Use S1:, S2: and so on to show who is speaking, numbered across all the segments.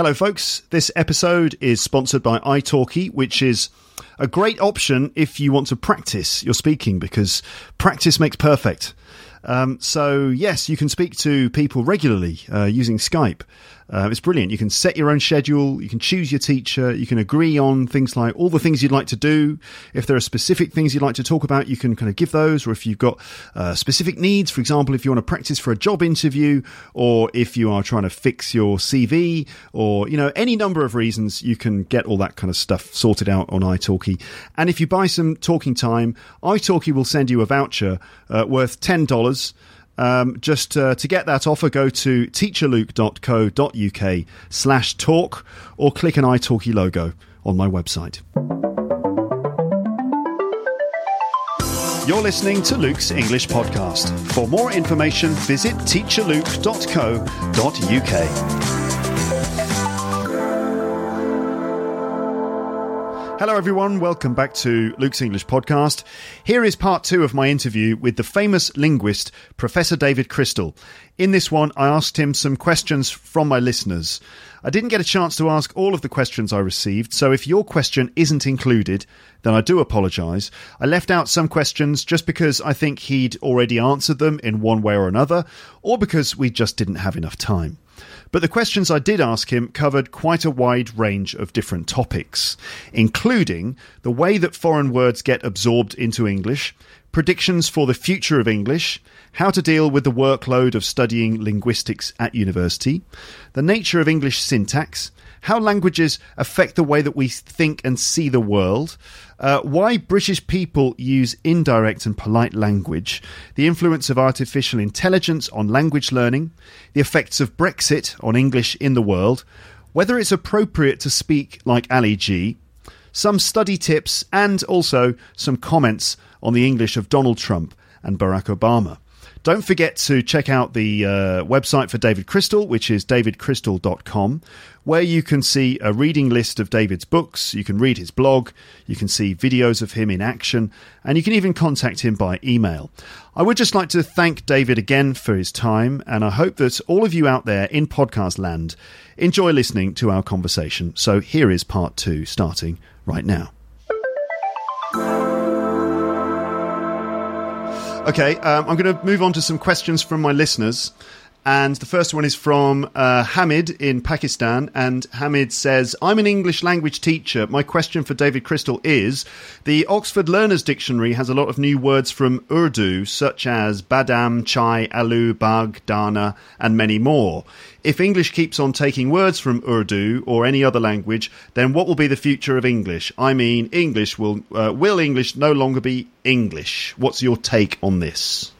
S1: Hello, folks. This episode is sponsored by italki, which is a great option if you want to practice your speaking because practice makes perfect. Um, so, yes, you can speak to people regularly uh, using Skype. Uh, it's brilliant. You can set your own schedule. You can choose your teacher. You can agree on things like all the things you'd like to do. If there are specific things you'd like to talk about, you can kind of give those. Or if you've got uh, specific needs, for example, if you want to practice for a job interview, or if you are trying to fix your CV, or you know any number of reasons, you can get all that kind of stuff sorted out on italki. And if you buy some talking time, italki will send you a voucher uh, worth ten dollars. Um, just uh, to get that offer, go to teacherluke.co.uk slash talk or click an italki logo on my website. You're listening to Luke's English Podcast. For more information, visit teacherluke.co.uk. Hello, everyone. Welcome back to Luke's English Podcast. Here is part two of my interview with the famous linguist, Professor David Crystal. In this one, I asked him some questions from my listeners. I didn't get a chance to ask all of the questions I received, so if your question isn't included, then I do apologise. I left out some questions just because I think he'd already answered them in one way or another, or because we just didn't have enough time. But the questions I did ask him covered quite a wide range of different topics, including the way that foreign words get absorbed into English, predictions for the future of English, how to deal with the workload of studying linguistics at university, the nature of English syntax, how languages affect the way that we think and see the world, uh, why British people use indirect and polite language, the influence of artificial intelligence on language learning, the effects of Brexit on English in the world, whether it's appropriate to speak like Ali G, some study tips, and also some comments on the English of Donald Trump and Barack Obama. Don't forget to check out the uh, website for David Crystal, which is davidcrystal.com, where you can see a reading list of David's books. You can read his blog, you can see videos of him in action, and you can even contact him by email. I would just like to thank David again for his time, and I hope that all of you out there in podcast land enjoy listening to our conversation. So here is part two, starting right now. Okay, um, I'm going to move on to some questions from my listeners. And the first one is from uh, Hamid in Pakistan. And Hamid says, I'm an English language teacher. My question for David Crystal is The Oxford Learners Dictionary has a lot of new words from Urdu, such as badam, chai, alu, bag, dana, and many more. If English keeps on taking words from Urdu or any other language, then what will be the future of English? I mean, English will, uh, will English no longer be English? What's your take on this?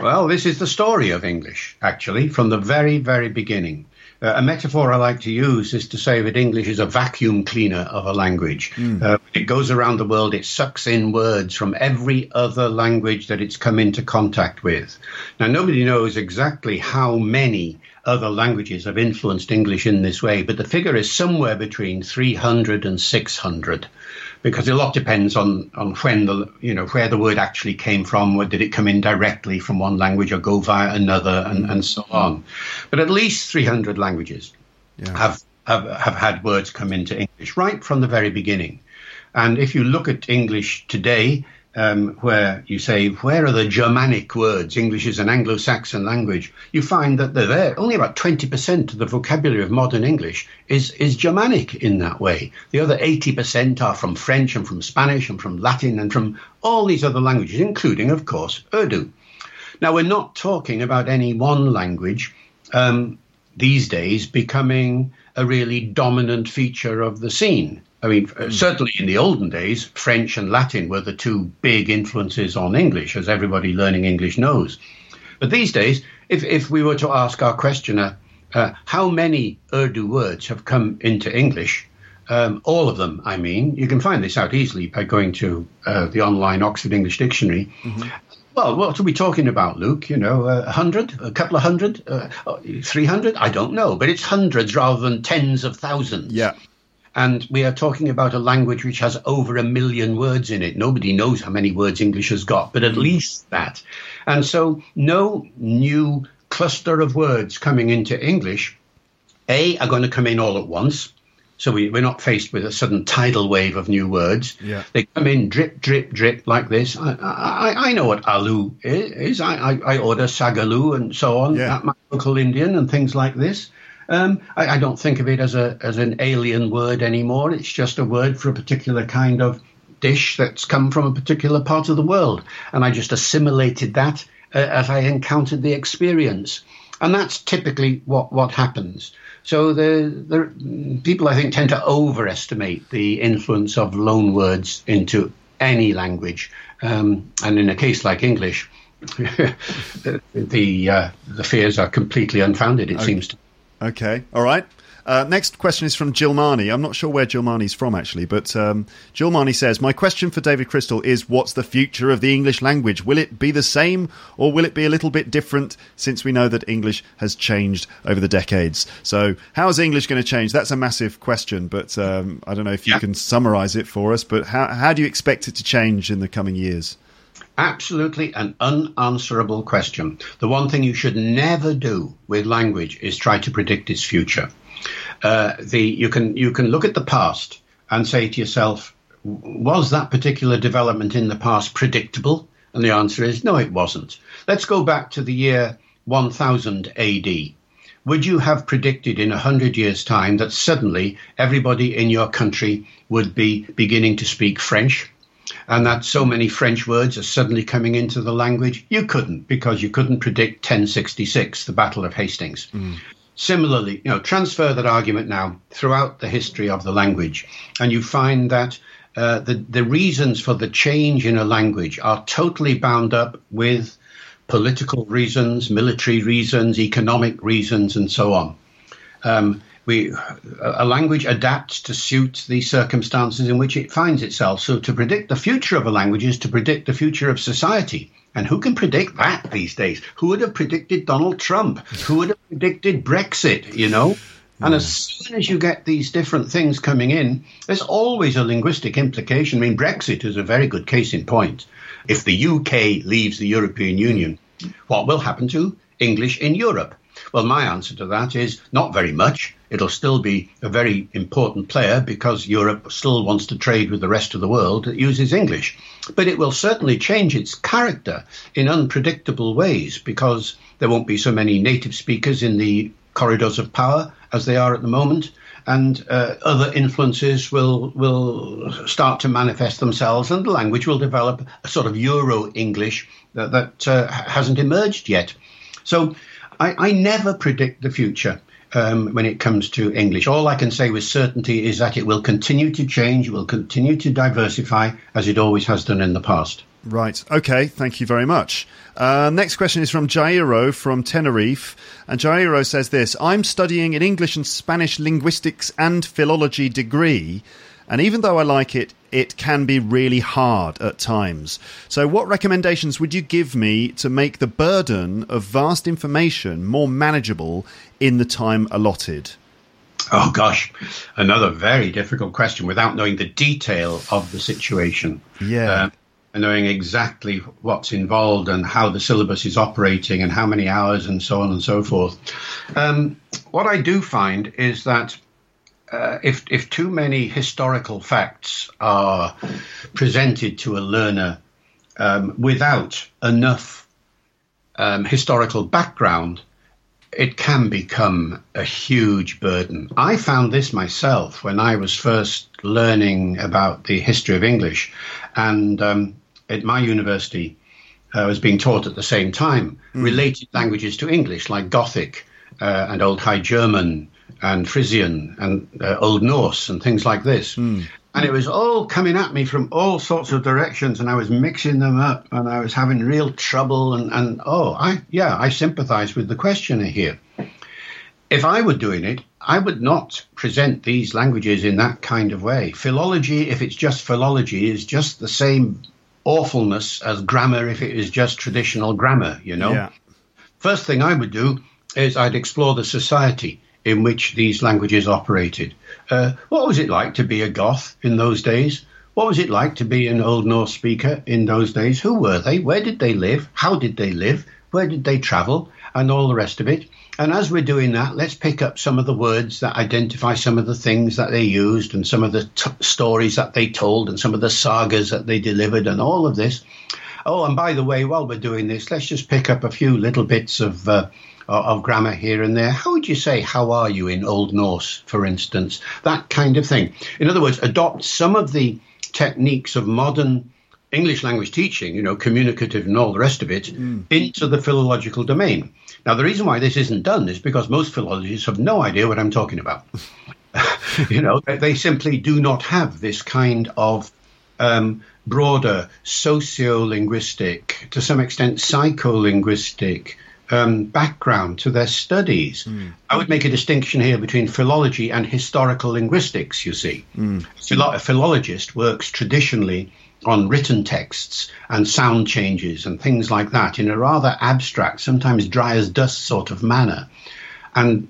S2: Well, this is the story of English, actually, from the very, very beginning. Uh, a metaphor I like to use is to say that English is a vacuum cleaner of a language. Mm. Uh, it goes around the world, it sucks in words from every other language that it's come into contact with. Now, nobody knows exactly how many other languages have influenced English in this way, but the figure is somewhere between 300 and 600 because a lot depends on, on when the you know where the word actually came from, did it come in directly from one language or go via another, and, and so mm-hmm. on. But at least 300 languages yeah. have, have have had words come into English right from the very beginning. And if you look at English today, um, where you say, where are the Germanic words? English is an Anglo Saxon language. You find that they're there. Only about 20% of the vocabulary of modern English is, is Germanic in that way. The other 80% are from French and from Spanish and from Latin and from all these other languages, including, of course, Urdu. Now, we're not talking about any one language um, these days becoming a really dominant feature of the scene. I mean, mm. certainly in the olden days, French and Latin were the two big influences on English, as everybody learning English knows. But these days, if, if we were to ask our questioner, uh, how many Urdu words have come into English? Um, all of them, I mean. You can find this out easily by going to uh, the online Oxford English Dictionary. Mm-hmm. Well, what are we talking about, Luke? You know, a hundred, a couple of hundred, uh, three hundred? I don't know, but it's hundreds rather than tens of thousands.
S1: Yeah.
S2: And we are talking about a language which has over a million words in it. Nobody knows how many words English has got, but at mm. least that. And so, no new cluster of words coming into English, A, are going to come in all at once. So we, we're not faced with a sudden tidal wave of new words.
S1: Yeah.
S2: They come in drip, drip, drip like this. I, I, I know what alu is. I, I, I order saag aloo and so on yeah. at my local Indian and things like this. Um, I, I, don't think of it as a as an alien word anymore. It's just a word for a particular kind of dish that's come from a particular part of the world, and I just assimilated that uh, as I encountered the experience, and that's typically what what happens. So the, the people, I think, tend to overestimate the influence of loan words into any language, um, and in a case like English, the uh, the fears are completely unfounded. It okay. seems to.
S1: Okay, all right. Uh, next question is from Jilmani. I'm not sure where Jilmani's from actually, but um, Jilmani says, "My question for David Crystal is: What's the future of the English language? Will it be the same, or will it be a little bit different? Since we know that English has changed over the decades, so how is English going to change? That's a massive question, but um, I don't know if you yeah. can summarise it for us. But how how do you expect it to change in the coming years?"
S2: Absolutely an unanswerable question. The one thing you should never do with language is try to predict its future. Uh, the you can you can look at the past and say to yourself, was that particular development in the past predictable? And the answer is no, it wasn't. Let's go back to the year 1000 AD. Would you have predicted in a hundred years' time that suddenly everybody in your country would be beginning to speak French? And that so many French words are suddenly coming into the language? You couldn't, because you couldn't predict 1066, the Battle of Hastings. Mm. Similarly, you know, transfer that argument now throughout the history of the language, and you find that uh, the the reasons for the change in a language are totally bound up with political reasons, military reasons, economic reasons, and so on. Um, we a language adapts to suit the circumstances in which it finds itself. So to predict the future of a language is to predict the future of society. And who can predict that these days? Who would have predicted Donald Trump? Who would have predicted Brexit, you know? And as soon as you get these different things coming in, there's always a linguistic implication. I mean, Brexit is a very good case in point. If the UK leaves the European Union, what will happen to English in Europe? Well, my answer to that is not very much. It'll still be a very important player because Europe still wants to trade with the rest of the world that uses English. But it will certainly change its character in unpredictable ways because there won't be so many native speakers in the corridors of power as they are at the moment. And uh, other influences will will start to manifest themselves, and the language will develop a sort of Euro English that, that uh, hasn't emerged yet. So I, I never predict the future. Um, when it comes to English. All I can say with certainty is that it will continue to change, will continue to diversify as it always has done in the past.
S1: Right. Okay. Thank you very much. Uh, next question is from Jairo from Tenerife. And Jairo says this I'm studying an English and Spanish linguistics and philology degree. And even though I like it, it can be really hard at times. So, what recommendations would you give me to make the burden of vast information more manageable in the time allotted?
S2: Oh, gosh, another very difficult question without knowing the detail of the situation.
S1: Yeah. Uh,
S2: and knowing exactly what's involved and how the syllabus is operating and how many hours and so on and so forth. Um, what I do find is that uh, if if too many historical facts are presented to a learner um, without enough um, historical background, it can become a huge burden. I found this myself when I was first learning about the history of English, and um, at my university, I was being taught at the same time mm. related languages to English, like Gothic uh, and Old High German and Frisian and uh, Old Norse and things like this. Mm. and it was all coming at me from all sorts of directions, and I was mixing them up, and I was having real trouble. And, and oh, I yeah, I sympathise with the questioner here. If I were doing it, I would not present these languages in that kind of way. Philology, if it's just philology, is just the same awfulness as grammar if it is just traditional grammar. You know.
S1: Yeah.
S2: First thing I would do is I'd explore the society in which these languages operated. Uh, what was it like to be a Goth in those days? What was it like to be an Old Norse speaker in those days? Who were they? Where did they live? How did they live? Where did they travel? And all the rest of it. And as we're doing that, let's pick up some of the words that identify some of the things that they used and some of the t- stories that they told and some of the sagas that they delivered and all of this. Oh, and by the way, while we're doing this, let's just pick up a few little bits of uh, of grammar here and there. How would you say "How are you" in Old Norse, for instance? That kind of thing. In other words, adopt some of the techniques of modern English language teaching, you know, communicative and all the rest of it, mm. into the philological domain. Now, the reason why this isn't done is because most philologists have no idea what I'm talking about. you know, they simply do not have this kind of um, broader socio-linguistic, to some extent psycholinguistic um, background to their studies. Mm. I would make a distinction here between philology and historical linguistics, you see. Mm. A philologist works traditionally on written texts and sound changes and things like that in a rather abstract, sometimes dry as dust sort of manner. And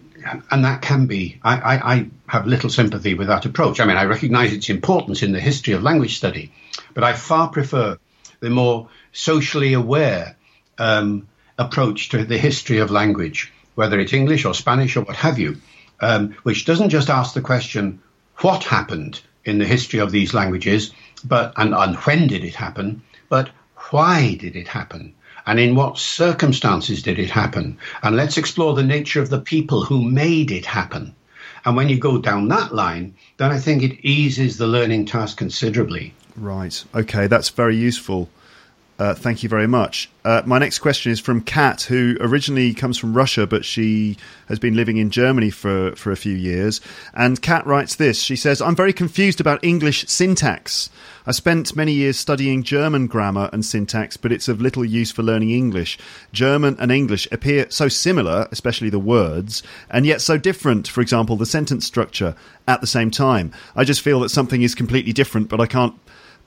S2: and that can be, I, I, I, have little sympathy with that approach. I mean, I recognize its importance in the history of language study, but I far prefer the more socially aware um, approach to the history of language, whether it's English or Spanish or what have you, um, which doesn't just ask the question, what happened in the history of these languages, but and, and when did it happen, but why did it happen? And in what circumstances did it happen? And let's explore the nature of the people who made it happen. And when you go down that line, then I think it eases the learning task considerably.
S1: Right. Okay, that's very useful. Uh, thank you very much. Uh, my next question is from Kat, who originally comes from Russia, but she has been living in Germany for, for a few years. And Kat writes this She says, I'm very confused about English syntax. I spent many years studying German grammar and syntax, but it's of little use for learning English. German and English appear so similar, especially the words, and yet so different, for example, the sentence structure at the same time. I just feel that something is completely different, but I can't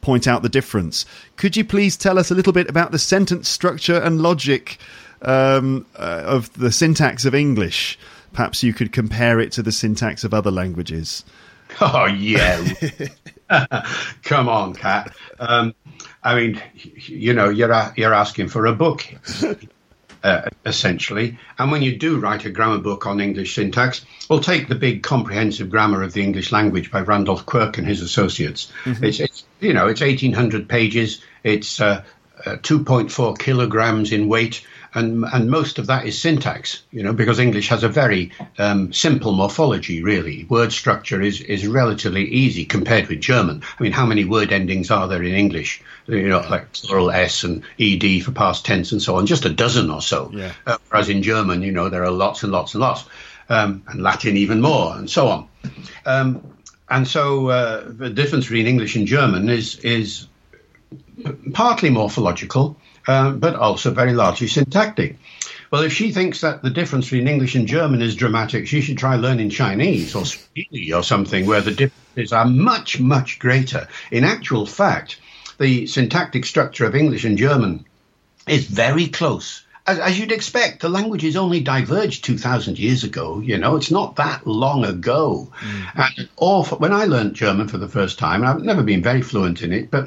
S1: point out the difference. Could you please tell us a little bit about the sentence structure and logic um, uh, of the syntax of English? Perhaps you could compare it to the syntax of other languages.
S2: Oh, yeah. Come on, Kat. Um, I mean, you know, you're, you're asking for a book uh, essentially. And when you do write a grammar book on English syntax, we'll take the big comprehensive grammar of the English language by Randolph Quirk and his associates. Mm-hmm. It's, it's, you know, it's 1,800 pages. It's uh, uh, 2.4 kilograms in weight and and most of that is syntax, you know, because English has a very um, simple morphology. Really, word structure is is relatively easy compared with German. I mean, how many word endings are there in English? You know, like plural s and ed for past tense and so on, just a dozen or so.
S1: Yeah.
S2: Uh, whereas in German, you know, there are lots and lots and lots, um, and Latin even more, and so on. Um, and so uh, the difference between English and German is is partly morphological um, but also very largely syntactic. Well, if she thinks that the difference between English and German is dramatic, she should try learning Chinese or Swahili or something where the differences are much, much greater. In actual fact, the syntactic structure of English and German is very close. As, as you'd expect, the languages only diverged 2,000 years ago. You know, it's not that long ago. Mm. And awful, when I learned German for the first time, I've never been very fluent in it, but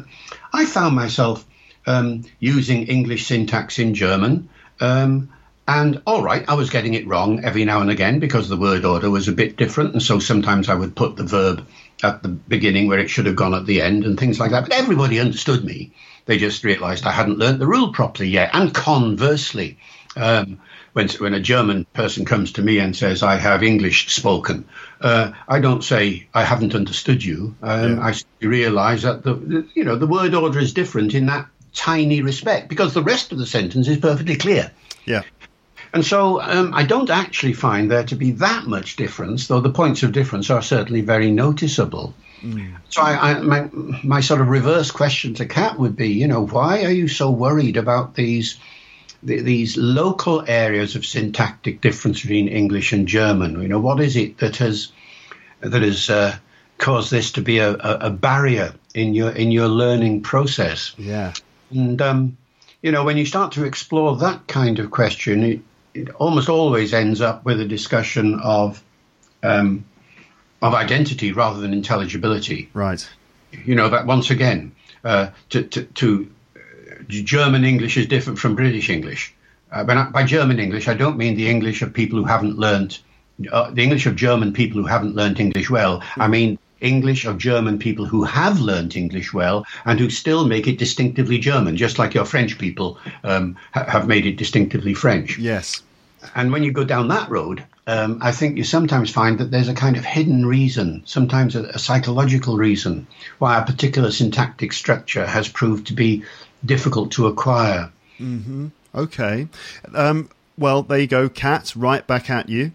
S2: I found myself um, using English syntax in German. Um, and all right, I was getting it wrong every now and again because the word order was a bit different. And so sometimes I would put the verb at the beginning where it should have gone at the end and things like that. But everybody understood me. They just realized I hadn't learnt the rule properly yet. And conversely, um, when, when a German person comes to me and says, I have English spoken, uh, I don't say, I haven't understood you. Um, yeah. I realize that the, the, you know, the word order is different in that tiny respect because the rest of the sentence is perfectly clear.
S1: Yeah.
S2: And so um, I don't actually find there to be that much difference, though the points of difference are certainly very noticeable. Mm. So I, I, my, my sort of reverse question to Kat would be, you know, why are you so worried about these the, these local areas of syntactic difference between English and German? You know, what is it that has that has uh, caused this to be a, a, a, barrier in your in your learning process?
S1: Yeah,
S2: and um, you know, when you start to explore that kind of question, it, it almost always ends up with a discussion of um, of identity rather than intelligibility.
S1: Right.
S2: You know that once again, uh, to, to, to uh, German English is different from British English. Uh, by, by German English, I don't mean the English of people who haven't learned uh, the English of German people who haven't learned English well. I mean English of German people who have learnt English well and who still make it distinctively German, just like your French people um, ha- have made it distinctively French.
S1: Yes.
S2: And when you go down that road, um, I think you sometimes find that there's a kind of hidden reason, sometimes a, a psychological reason, why a particular syntactic structure has proved to be difficult to acquire.
S1: Mm-hmm. Okay. Um, well, there you go, Kat, right back at you.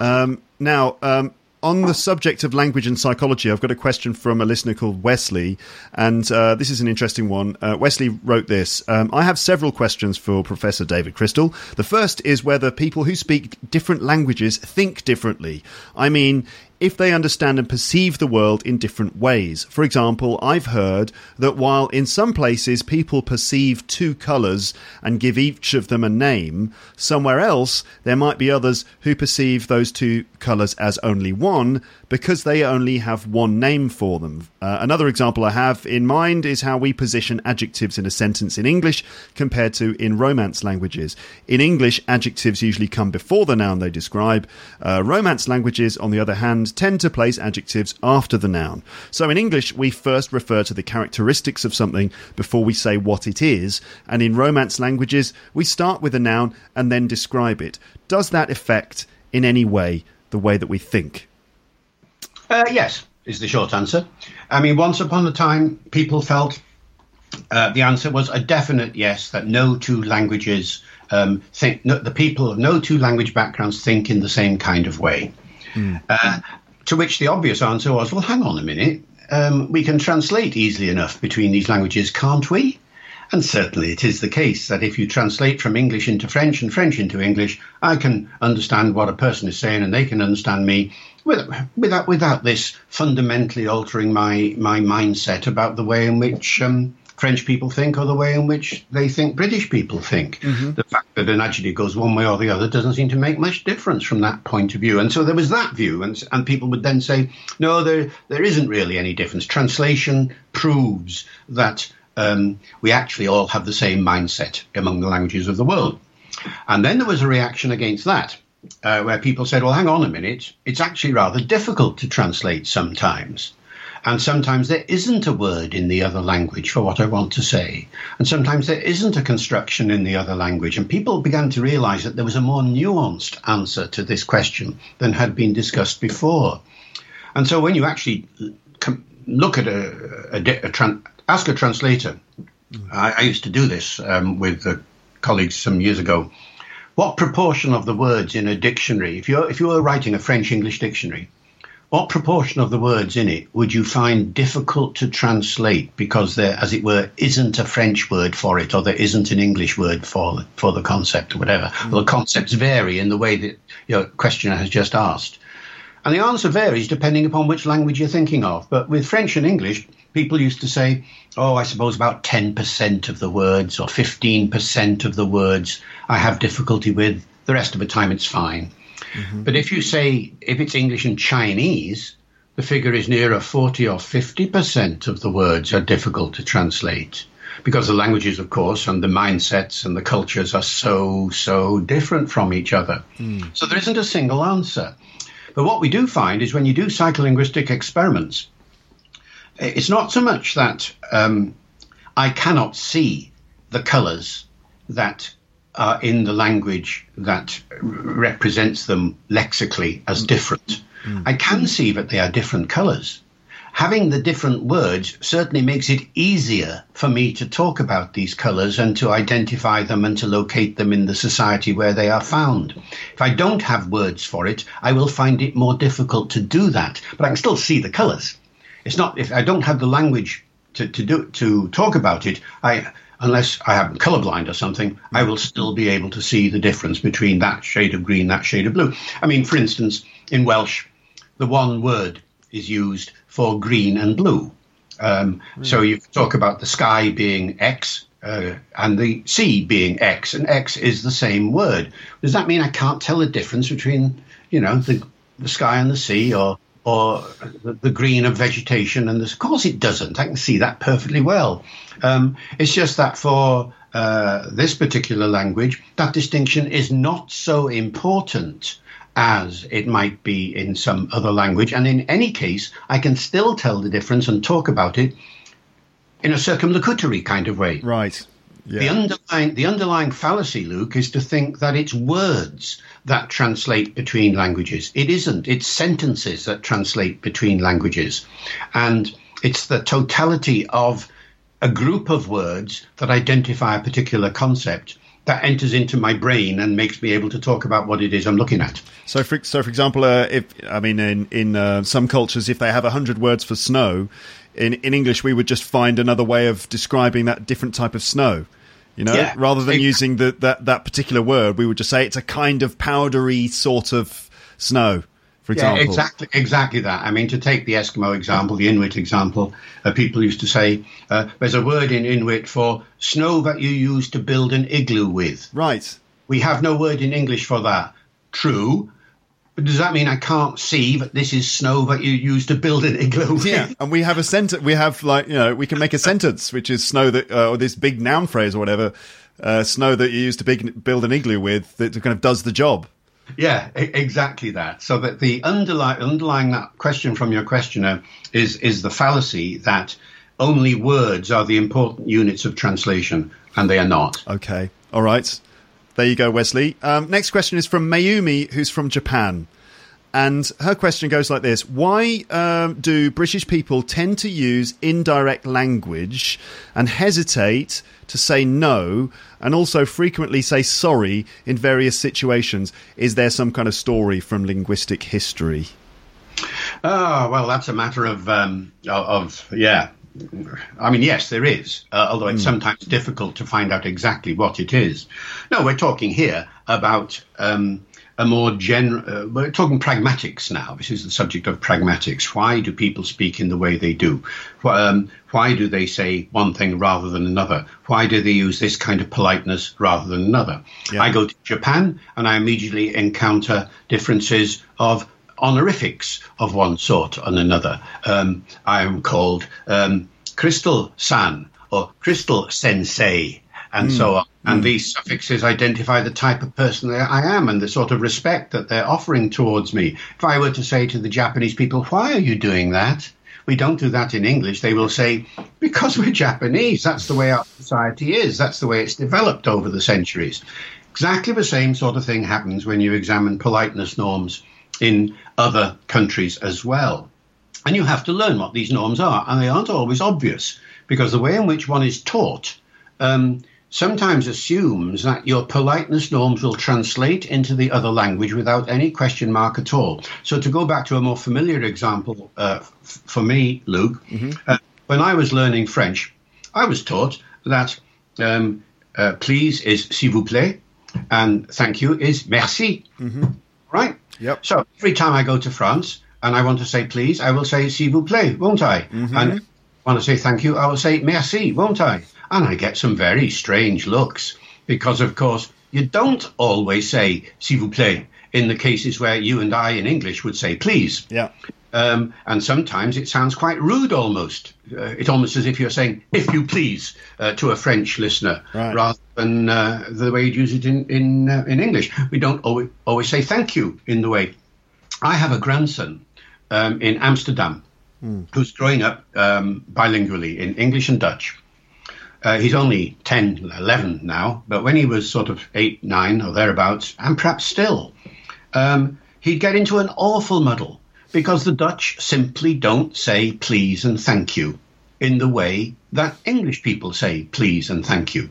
S1: Um, now, um, on the subject of language and psychology, I've got a question from a listener called Wesley, and uh, this is an interesting one. Uh, Wesley wrote this um, I have several questions for Professor David Crystal. The first is whether people who speak different languages think differently. I mean, if they understand and perceive the world in different ways. For example, I've heard that while in some places people perceive two colours and give each of them a name, somewhere else there might be others who perceive those two colours as only one because they only have one name for them. Uh, another example I have in mind is how we position adjectives in a sentence in English compared to in Romance languages. In English, adjectives usually come before the noun they describe. Uh, Romance languages, on the other hand, tend to place adjectives after the noun. So in English, we first refer to the characteristics of something before we say what it is, and in Romance languages, we start with a noun and then describe it. Does that affect in any way the way that we think?
S2: Uh, yes, is the short answer. I mean, once upon a time, people felt uh, the answer was a definite yes, that no two languages um, think, no, the people of no two language backgrounds think in the same kind of way. Mm. Uh, to which the obvious answer was, well, hang on a minute. Um, we can translate easily enough between these languages, can't we? And certainly it is the case that if you translate from English into French and French into English, I can understand what a person is saying and they can understand me without, without this fundamentally altering my, my mindset about the way in which um, French people think or the way in which they think British people think. Mm-hmm. The fact that an adjective goes one way or the other doesn't seem to make much difference from that point of view. And so there was that view, and, and people would then say, no, there, there isn't really any difference. Translation proves that um, we actually all have the same mindset among the languages of the world. And then there was a reaction against that, uh, where people said, well, hang on a minute, it's actually rather difficult to translate sometimes. And sometimes there isn't a word in the other language for what I want to say. And sometimes there isn't a construction in the other language. And people began to realize that there was a more nuanced answer to this question than had been discussed before. And so when you actually look at a, a, a, ask a translator. I, I used to do this um, with uh, colleagues some years ago. What proportion of the words in a dictionary, if you're if you were writing a French English dictionary, what proportion of the words in it would you find difficult to translate because there, as it were, isn't a French word for it, or there isn't an English word for for the concept, or whatever? Mm. Well, the concepts vary in the way that your questioner has just asked, and the answer varies depending upon which language you're thinking of. But with French and English, people used to say, oh, I suppose about 10% of the words or 15% of the words I have difficulty with. The rest of the time it's fine. Mm-hmm. But if you say, if it's English and Chinese, the figure is nearer 40 or 50% of the words are difficult to translate because the languages, of course, and the mindsets and the cultures are so, so different from each other. Mm. So there isn't a single answer. But what we do find is when you do psycholinguistic experiments, it's not so much that um, I cannot see the colours that are in the language that represents them lexically as mm. different. Mm. I can see that they are different colours. having the different words certainly makes it easier for me to talk about these colours and to identify them and to locate them in the society where they are found. If I don't have words for it, I will find it more difficult to do that, but I can still see the colours. It's not if I don't have the language to, to do to talk about it, I unless I am colorblind or something, I will still be able to see the difference between that shade of green, that shade of blue. I mean, for instance, in Welsh, the one word is used for green and blue. Um, mm. So you talk about the sky being X uh, and the sea being X, and X is the same word. Does that mean I can't tell the difference between, you know, the, the sky and the sea, or or the, green of vegetation? And of course, it doesn't. I can see that perfectly well. Um, it's just that for uh, this particular language, that distinction is not so important as it might be in some other language. And in any case, I can still tell the difference and talk about it in a circumlocutory kind of way.
S1: Right.
S2: Yeah. The underlying the underlying fallacy, Luke, is to think that it's words that translate between languages. It isn't. It's sentences that translate between languages, and it's the totality of a group of words that identify a particular concept that enters into my brain and makes me able to talk about what it is I'm looking at.
S1: So, for so for example, uh, if I mean in in uh, some cultures, if they have hundred words for snow, in in English we would just find another way of describing that different type of snow. You know, yeah. rather than using the, that that particular word, we would just say it's a kind of powdery sort of snow for example.
S2: Yeah, exactly, exactly that. I mean, to take the Eskimo example, the Inuit example, uh, people used to say uh, there's a word in Inuit for snow that you use to build an igloo with.
S1: Right.
S2: We have no word in English for that. True. But does that mean I can't see that this is snow that you use to build an igloo? With?
S1: Yeah, and we have a sentence. We have like you know we can make a sentence which is snow that uh, or this big noun phrase or whatever, uh, snow that you use to big, build an igloo with that kind of does the job.
S2: Yeah, exactly that. So that the underlying underlying that question from your questioner is is the fallacy that only words are the important units of translation, and they are not.
S1: Okay, all right. There you go, Wesley. Um, next question is from Mayumi, who's from Japan. And her question goes like this Why um, do British people tend to use indirect language and hesitate to say no and also frequently say sorry in various situations? Is there some kind of story from linguistic history?
S2: Oh, well, that's a matter of, um, of yeah. I mean, yes, there is, uh, although it's mm. sometimes difficult to find out exactly what it is. No, we're talking here about um, a more general, uh, we're talking pragmatics now. This is the subject of pragmatics. Why do people speak in the way they do? Um, why do they say one thing rather than another? Why do they use this kind of politeness rather than another? Yeah. I go to Japan and I immediately encounter differences of honorifics of one sort and another. Um, I am called um, Crystal San or Crystal Sensei and mm. so on. And mm. these suffixes identify the type of person that I am and the sort of respect that they're offering towards me. If I were to say to the Japanese people, why are you doing that? We don't do that in English. They will say, because we're Japanese. That's the way our society is. That's the way it's developed over the centuries. Exactly the same sort of thing happens when you examine politeness norms in other countries as well. And you have to learn what these norms are. And they aren't always obvious because the way in which one is taught um, sometimes assumes that your politeness norms will translate into the other language without any question mark at all. So, to go back to a more familiar example uh, f- for me, Luke, mm-hmm. uh, when I was learning French, I was taught that um, uh, please is s'il vous plaît and thank you is merci. Mm-hmm. Right?
S1: Yep.
S2: So, every time I go to France and I want to say please, I will say s'il vous plaît, won't I? Mm-hmm. And I want to say thank you, I will say merci, won't I? And I get some very strange looks because, of course, you don't always say s'il vous plaît in the cases where you and I in English would say please.
S1: Yeah.
S2: Um, and sometimes it sounds quite rude almost. Uh, it's almost as if you're saying, if you please, uh, to a French listener, right. rather than uh, the way you'd use it in, in, uh, in English. We don't always, always say thank you in the way. I have a grandson um, in Amsterdam mm. who's growing up um, bilingually in English and Dutch. Uh, he's only 10, 11 now, but when he was sort of 8, 9 or thereabouts, and perhaps still, um, he'd get into an awful muddle because the Dutch simply don't say please and thank you in the way that English people say please and thank you.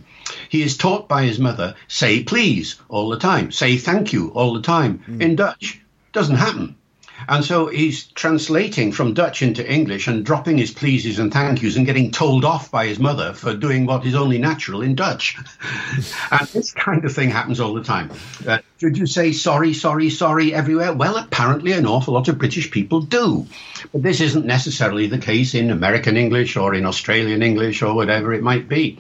S2: He is taught by his mother, say please all the time, say thank you all the time. Mm. In Dutch, doesn't happen. And so he's translating from Dutch into English and dropping his pleases and thank yous and getting told off by his mother for doing what is only natural in Dutch. and this kind of thing happens all the time. Uh, should you say sorry, sorry, sorry everywhere? Well, apparently an awful lot of British people do. But this isn't necessarily the case in American English or in Australian English or whatever it might be.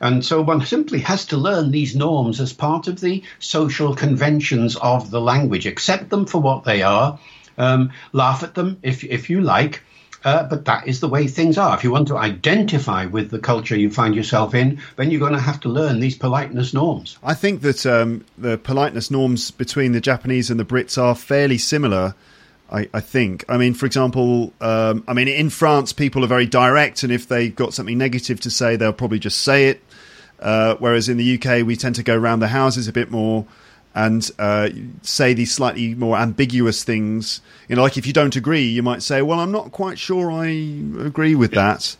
S2: And so one simply has to learn these norms as part of the social conventions of the language, accept them for what they are um, laugh at them if, if you like, uh, but that is the way things are. If you want to identify with the culture you find yourself in, then you're going to have to learn these politeness norms.
S1: I think that um, the politeness norms between the Japanese and the Brits are fairly similar. I, I think. I mean, for example, um, I mean, in France, people are very direct, and if they've got something negative to say, they'll probably just say it. Uh, whereas in the UK, we tend to go around the houses a bit more and uh, say these slightly more ambiguous things. You know, like if you don't agree, you might say, "Well, I'm not quite sure I agree with yeah. that."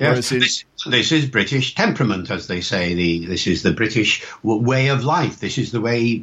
S2: Yeah, this, this, is British temperament, as they say. The this is the British way of life. This is the way.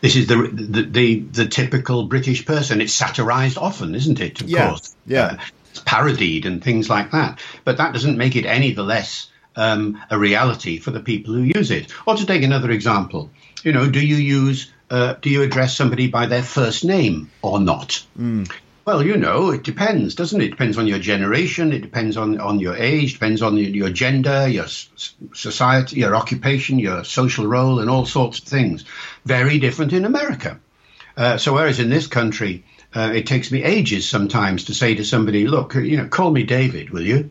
S2: This is the the the, the typical British person. It's satirised often, isn't it? Of
S1: yeah.
S2: course.
S1: Yeah. Uh,
S2: it's parodied and things like that. But that doesn't make it any the less um, a reality for the people who use it. Or to take another example, you know, do you use uh, do you address somebody by their first name or not?
S1: Mm.
S2: Well, you know, it depends, doesn't it? It depends on your generation. It depends on, on your age. Depends on your gender, your society, your occupation, your social role, and all sorts of things. Very different in America. Uh, so, whereas in this country, uh, it takes me ages sometimes to say to somebody, "Look, you know, call me David, will you?"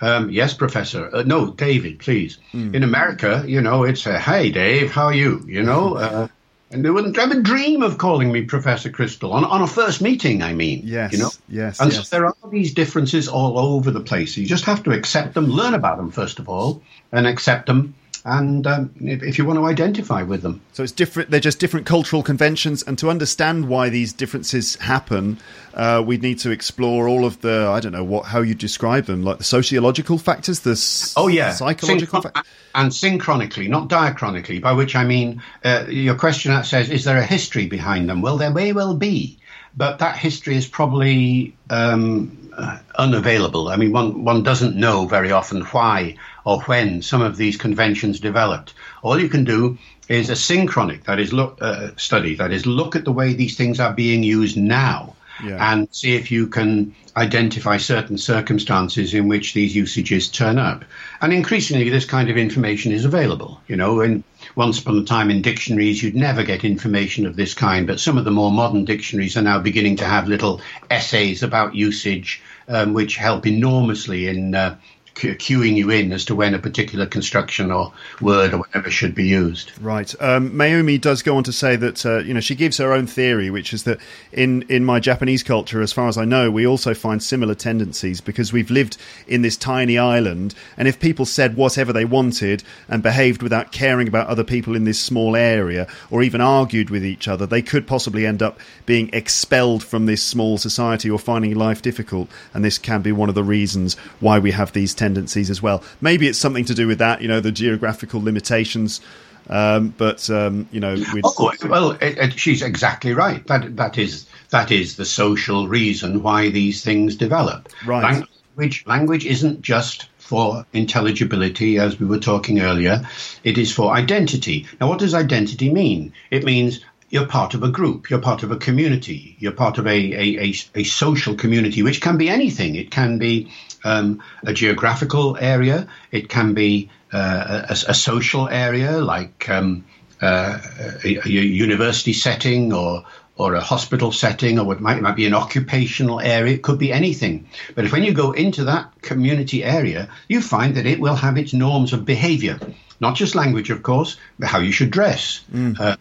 S2: Um, yes, Professor. Uh, no, David, please. Mm. In America, you know, it's a, hey, Dave, how are you? You know, uh, and they wouldn't have a dream of calling me Professor Crystal on, on a first meeting, I mean.
S1: Yes.
S2: You know?
S1: Yes.
S2: And
S1: yes.
S2: so there are these differences all over the place. You just have to accept them, learn about them, first of all, and accept them and um, if, if, you want to identify with them.
S1: So it's different. They're just different cultural conventions, and to understand why these differences happen, uh, we need to explore all of the I don't know what how you describe them, like the sociological factors, the
S2: oh yeah,
S1: psychological
S2: Synchron- and synchronically, not diachronically. By which I mean, uh, your question says, is there a history behind them? Well, there may well be, but that history is probably. Um, uh, unavailable. I mean, one, one doesn't know very often why or when some of these conventions developed. All you can do is a synchronic, that is, look uh, study, that is, look at the way these things are being used now.
S1: Yeah.
S2: and see if you can identify certain circumstances in which these usages turn up. And increasingly, this kind of information is available. You know, in once upon a time in dictionaries, you'd never get information of this kind, but some of the more modern dictionaries are now beginning to have little essays about usage, um, which help enormously in uh, cueing you in as to when a particular construction or word or whatever should be used.
S1: Right. Um, does go on to say that uh, you know she gives her own theory, which is that in in my Japanese culture, as far as I know, we also find similar tendencies because we've lived in this tiny island, and if people said whatever they wanted and behaved without caring about other people in this small area, or even argued with each other, they could possibly end up being expelled from this small society or finding life difficult, and this can be one of the reasons why we have these tendencies tendencies as well. Maybe it's something to do with that, you know, the geographical limitations. Um, but um, you know,
S2: oh well, it, it, she's exactly right. That that is that is the social reason why these things develop.
S1: Right.
S2: Language language isn't just for intelligibility, as we were talking earlier. It is for identity. Now, what does identity mean? It means you're part of a group, you're part of a community, you're part of a, a, a, a social community, which can be anything. It can be um, a geographical area, it can be uh, a, a, social area like um, uh, a, a, university setting or or a hospital setting, or it might, it might be an occupational area. It could be anything. But if when you go into that community area, you find that it will have its norms of behavior, not just language, of course, but how you should dress.
S1: Mm. Uh,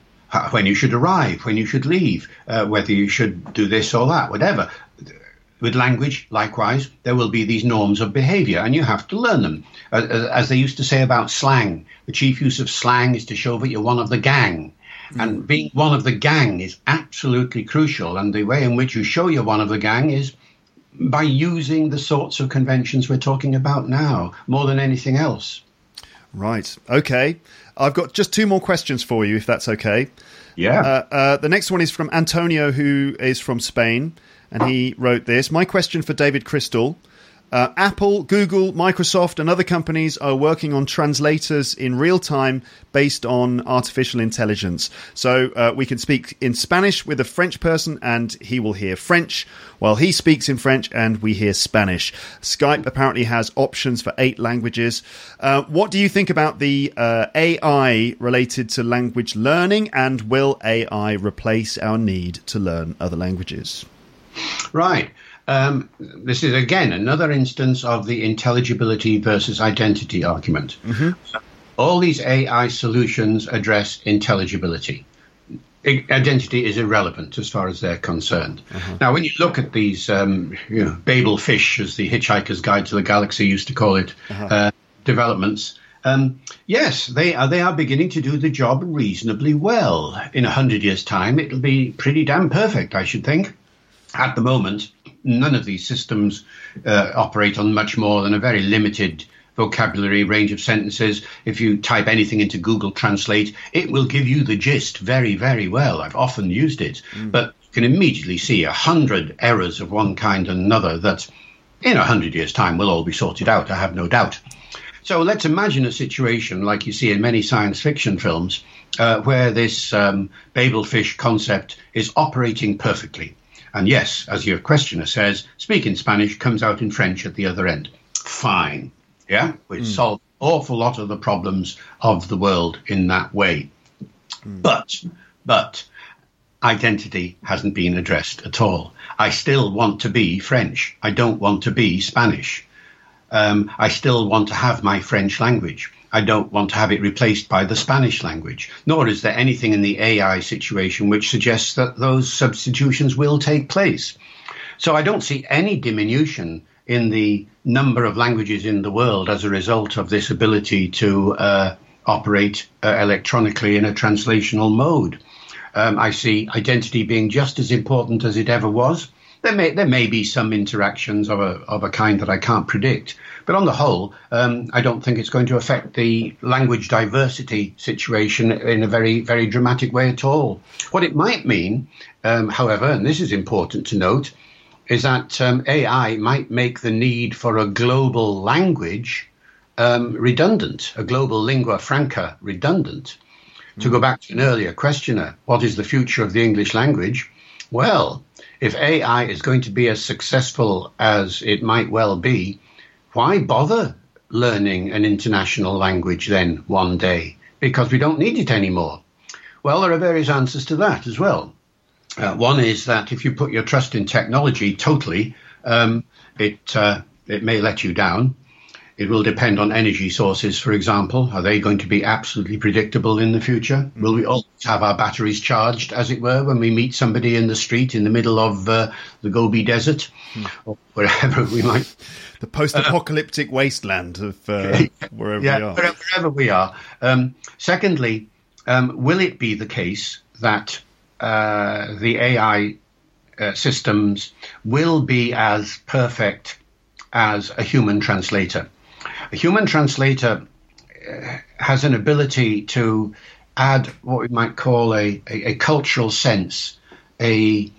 S2: when you should arrive, when you should leave, uh, whether you should do this or that, whatever. With language, likewise, there will be these norms of behavior, and you have to learn them. As they used to say about slang, the chief use of slang is to show that you're one of the gang. And being one of the gang is absolutely crucial. And the way in which you show you're one of the gang is by using the sorts of conventions we're talking about now, more than anything else.
S1: Right. Okay. I've got just two more questions for you, if that's okay.
S2: Yeah.
S1: Uh, uh, the next one is from Antonio, who is from Spain, and he wrote this. My question for David Crystal uh, Apple, Google, Microsoft, and other companies are working on translators in real time based on artificial intelligence. So uh, we can speak in Spanish with a French person and he will hear French while he speaks in French and we hear Spanish. Skype apparently has options for eight languages. Uh, what do you think about the uh, AI related to language learning and will AI replace our need to learn other languages?
S2: Right. Um, this is again another instance of the intelligibility versus identity argument. Mm-hmm. All these AI solutions address intelligibility. Identity is irrelevant as far as they're concerned. Uh-huh. Now, when you look at these, um, you know, Babel fish, as the Hitchhiker's Guide to the Galaxy used to call it, uh-huh. uh, developments, um, yes, they are. They are beginning to do the job reasonably well. In a hundred years' time, it'll be pretty damn perfect, I should think. At the moment, none of these systems uh, operate on much more than a very limited vocabulary range of sentences. If you type anything into Google Translate, it will give you the gist very, very well. I've often used it, mm. but you can immediately see a hundred errors of one kind and another that in a hundred years' time will all be sorted out, I have no doubt. So let's imagine a situation like you see in many science fiction films uh, where this um, Babel fish concept is operating perfectly. And yes, as your questioner says, speaking Spanish comes out in French at the other end. Fine. Yeah, we mm. solve an awful lot of the problems of the world in that way. Mm. But, but, identity hasn't been addressed at all. I still want to be French. I don't want to be Spanish. Um, I still want to have my French language. I don't want to have it replaced by the Spanish language, nor is there anything in the AI situation which suggests that those substitutions will take place. So I don't see any diminution in the number of languages in the world as a result of this ability to uh, operate uh, electronically in a translational mode. Um, I see identity being just as important as it ever was. There may there may be some interactions of a of a kind that I can't predict, but on the whole, um, I don't think it's going to affect the language diversity situation in a very, very dramatic way at all. What it might mean, um, however, and this is important to note, is that um, AI might make the need for a global language um, redundant, a global lingua franca redundant. To go back to an earlier questioner, what is the future of the English language? Well, if AI is going to be as successful as it might well be, why bother learning an international language then one day? Because we don't need it anymore. Well, there are various answers to that as well. Uh, one is that if you put your trust in technology totally, um, it uh, it may let you down. It will depend on energy sources, for example. Are they going to be absolutely predictable in the future? Will we always have our batteries charged, as it were, when we meet somebody in the street in the middle of uh, the Gobi Desert mm. or wherever we might?
S1: the post-apocalyptic uh, wasteland of uh, wherever
S2: yeah,
S1: we are.
S2: Wherever we are. Um, secondly, um, will it be the case that uh, the AI uh, systems will be as perfect as a human translator? A human translator uh, has an ability to add what we might call a, a, a cultural sense, a,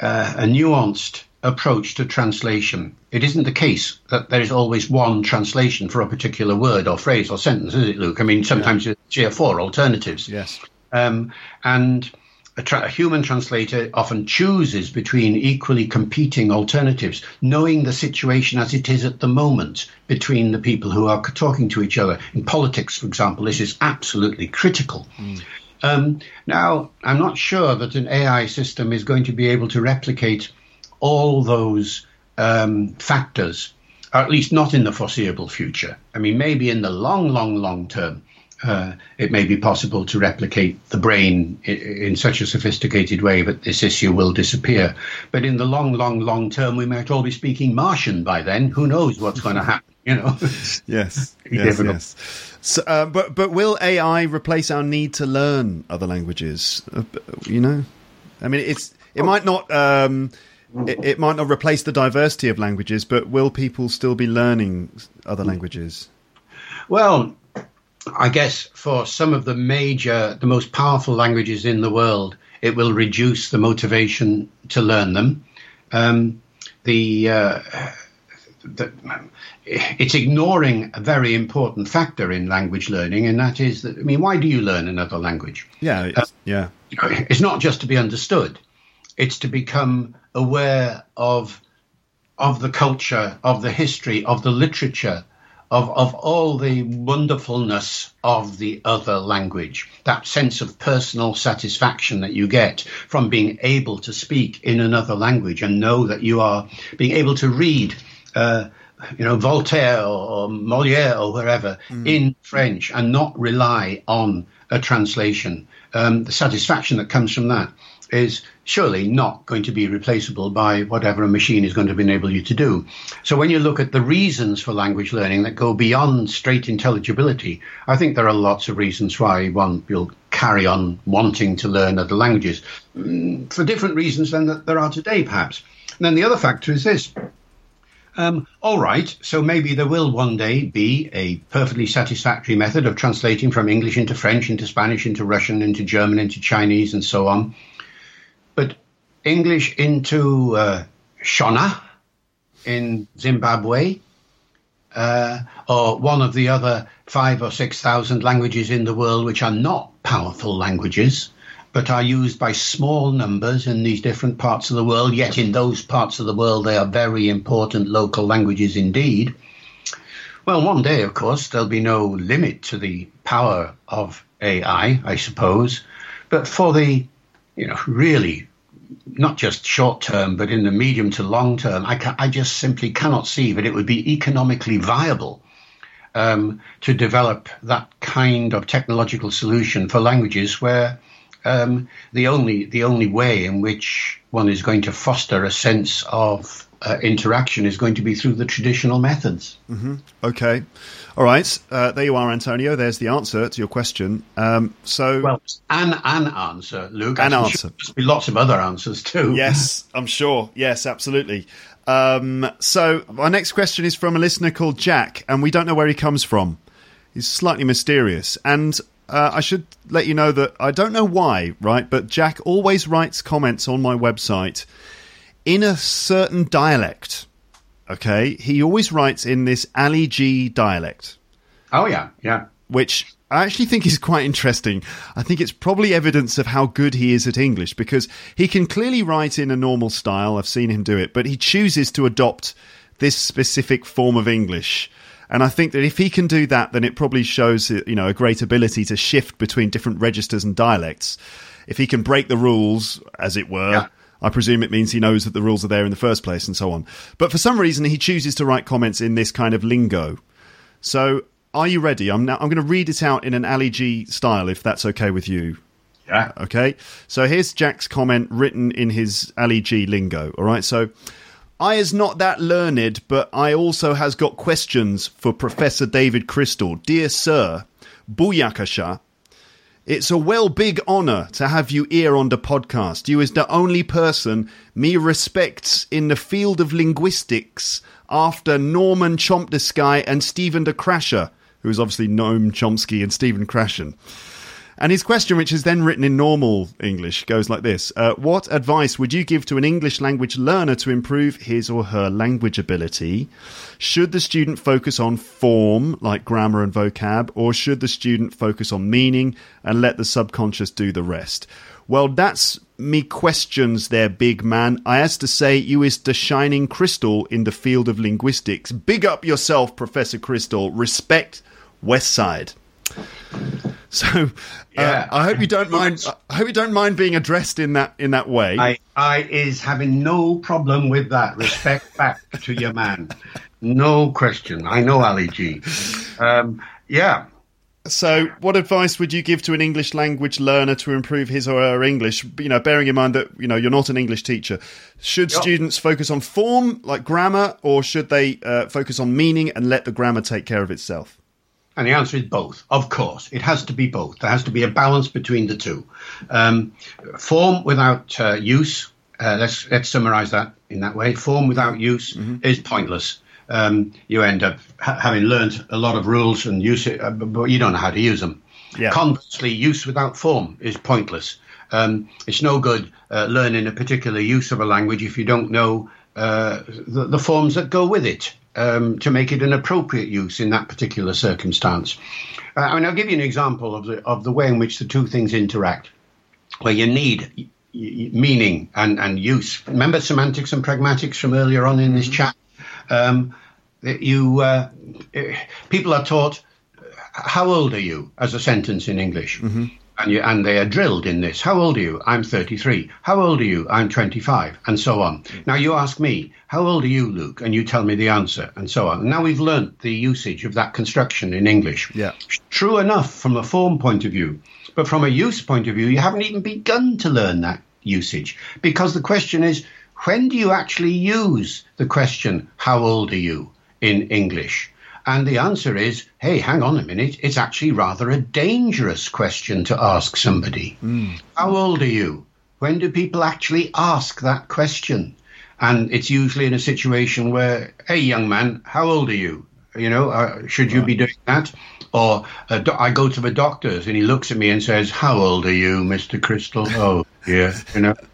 S2: uh, a nuanced approach to translation. It isn't the case that there is always one translation for a particular word or phrase or sentence, is it, Luke? I mean, sometimes yeah. you have four alternatives.
S1: Yes.
S2: Um, and a, tra- a, human translator often chooses between equally competing alternatives, knowing the situation as it is at the moment between the people who are talking to each other. In politics, for example, this is absolutely critical. Mm. Um, now, I'm not sure that an AI system is going to be able to replicate all those um, factors, or at least not in the foreseeable future. I mean, maybe in the long, long, long term, uh, it may be possible to replicate the brain in, in, such a sophisticated way that this issue will disappear. But in the long, long, long term, we might all be speaking Martian by then. Who knows what's going to happen? You know.
S1: yes. yes. Yes. So, uh, but but will AI replace our need to learn other languages? Uh, you know, I mean, it's it might not. Um, it, it, might not replace the diversity of languages, but will people still be learning other languages?
S2: Well, I guess for some of the major, the most powerful languages in the world, it will reduce the motivation to learn them. Um, the, uh, the, it's ignoring a very important factor in language learning, and that is that I mean, why do you learn another language?
S1: Yeah, it's, uh, yeah.
S2: It's not just to be understood; it's to become aware of of the culture, of the history, of the literature, of, of all the wonderfulness of the other language, that sense of personal satisfaction that you get from being able to speak in another language and know that you are being able to read, uh, you know, Voltaire or, Moliere or wherever mm. in French and not rely on a translation. Um, the satisfaction that comes from that is surely not going to be replaceable by whatever a machine is going to enable you to do. So when you look at the reasons for language learning that go beyond straight intelligibility, I think there are lots of reasons why one will carry on wanting to learn other languages mm, for different reasons than that there are today, perhaps. And then the other factor is this. Um, all right, so maybe there will one day be a perfectly satisfactory method of translating from English into French, into Spanish, into Russian, into German, into Chinese, and so on. But English into uh, Shona in Zimbabwe, uh, or one of the other five or six thousand languages in the world which are not powerful languages, but are used by small numbers in these different parts of the world, yet in those parts of the world they are very important local languages indeed. Well, one day, of course, there'll be no limit to the power of AI, I suppose. But for the you know, really not just short term, but in the medium to long term, I, ca- I just simply cannot see that it would be economically viable um, to develop that kind of technological solution for languages where um, the only the only way in which one is going to foster a sense of uh, interaction is going to be through the traditional methods.
S1: Mm-hmm. Okay. All right. Uh, there you are, Antonio. There's the answer to your question. Um, so,
S2: well, an an answer, Luke.
S1: An I'm answer. Sure
S2: there'll be lots of other answers too.
S1: Yes, I'm sure. Yes, absolutely. Um, so, our next question is from a listener called Jack, and we don't know where he comes from. He's slightly mysterious, and uh, I should let you know that I don't know why, right? But Jack always writes comments on my website in a certain dialect. Okay, he always writes in this Ali G dialect.
S2: Oh yeah, yeah.
S1: Which I actually think is quite interesting. I think it's probably evidence of how good he is at English because he can clearly write in a normal style. I've seen him do it, but he chooses to adopt this specific form of English. And I think that if he can do that, then it probably shows uh, you know a great ability to shift between different registers and dialects. If he can break the rules, as it were. Yeah I presume it means he knows that the rules are there in the first place and so on. But for some reason, he chooses to write comments in this kind of lingo. So, are you ready? I'm now. I'm going to read it out in an Ali G style, if that's okay with you.
S2: Yeah.
S1: Okay. So here's Jack's comment written in his Ali G lingo. All right. So. I is not that learned, but I also has got questions for Professor David Crystal. Dear Sir, Booyakasha, it's a well big honour to have you here on the podcast. You is the only person me respects in the field of linguistics after Norman Chomsky and Stephen de Krasher, who is obviously Noam Chomsky and Stephen Krashen. And his question, which is then written in normal English, goes like this uh, What advice would you give to an English language learner to improve his or her language ability? Should the student focus on form, like grammar and vocab, or should the student focus on meaning and let the subconscious do the rest? Well, that's me questions there, big man. I has to say, you is the shining crystal in the field of linguistics. Big up yourself, Professor Crystal. Respect, West Side. So uh, yeah. I hope you don't mind. I hope you don't mind being addressed in that in that way.
S2: I, I is having no problem with that. Respect back to your man, no question. I know Ali G. Um, yeah,
S1: So, what advice would you give to an English language learner to improve his or her English? You know, bearing in mind that you know you're not an English teacher. Should yep. students focus on form, like grammar, or should they uh, focus on meaning and let the grammar take care of itself?
S2: And the answer is both. Of course, it has to be both. There has to be a balance between the two. Um, form without uh, use. Uh, let's let's summarize that in that way. Form without use mm-hmm. is pointless um, you end up ha- having learned a lot of rules and use it, uh, but you don't know how to use them. Yeah. Conversely, use without form is pointless. Um, it's no good uh, learning a particular use of a language if you don't know uh, the, the, forms that go with it um, to make it an appropriate use in that particular circumstance. Uh, I mean, I'll give you an example of the of the way in which the two things interact, where you need meaning and, and use. Remember semantics and pragmatics from earlier on in this mm-hmm. chat? Um, you uh, people are taught how old are you as a sentence in English. Mm-hmm. And, you, and they are drilled in this. How old are you? I'm 33. How old are you? I'm 25, and so on. Mm-hmm. Now you ask me, how old are you, Luke? And you tell me the answer, and so on. Now we've learnt the usage of that construction in English.
S1: Yeah.
S2: True enough from a form point of view, but from a use point of view, you haven't even begun to learn that usage because the question is, when do you actually use the question, how old are you? in English? And the answer is, hey, hang on a minute, it's actually rather a dangerous question to ask somebody. Mm. How old are you? When do people actually ask that question? And it's usually in a situation where, hey, young man, how old are you? You know, uh, should you right. be doing that? Or uh, do- I go to the doctor's and he looks at me and says, How old are you, Mr. Crystal? oh, yeah, you know.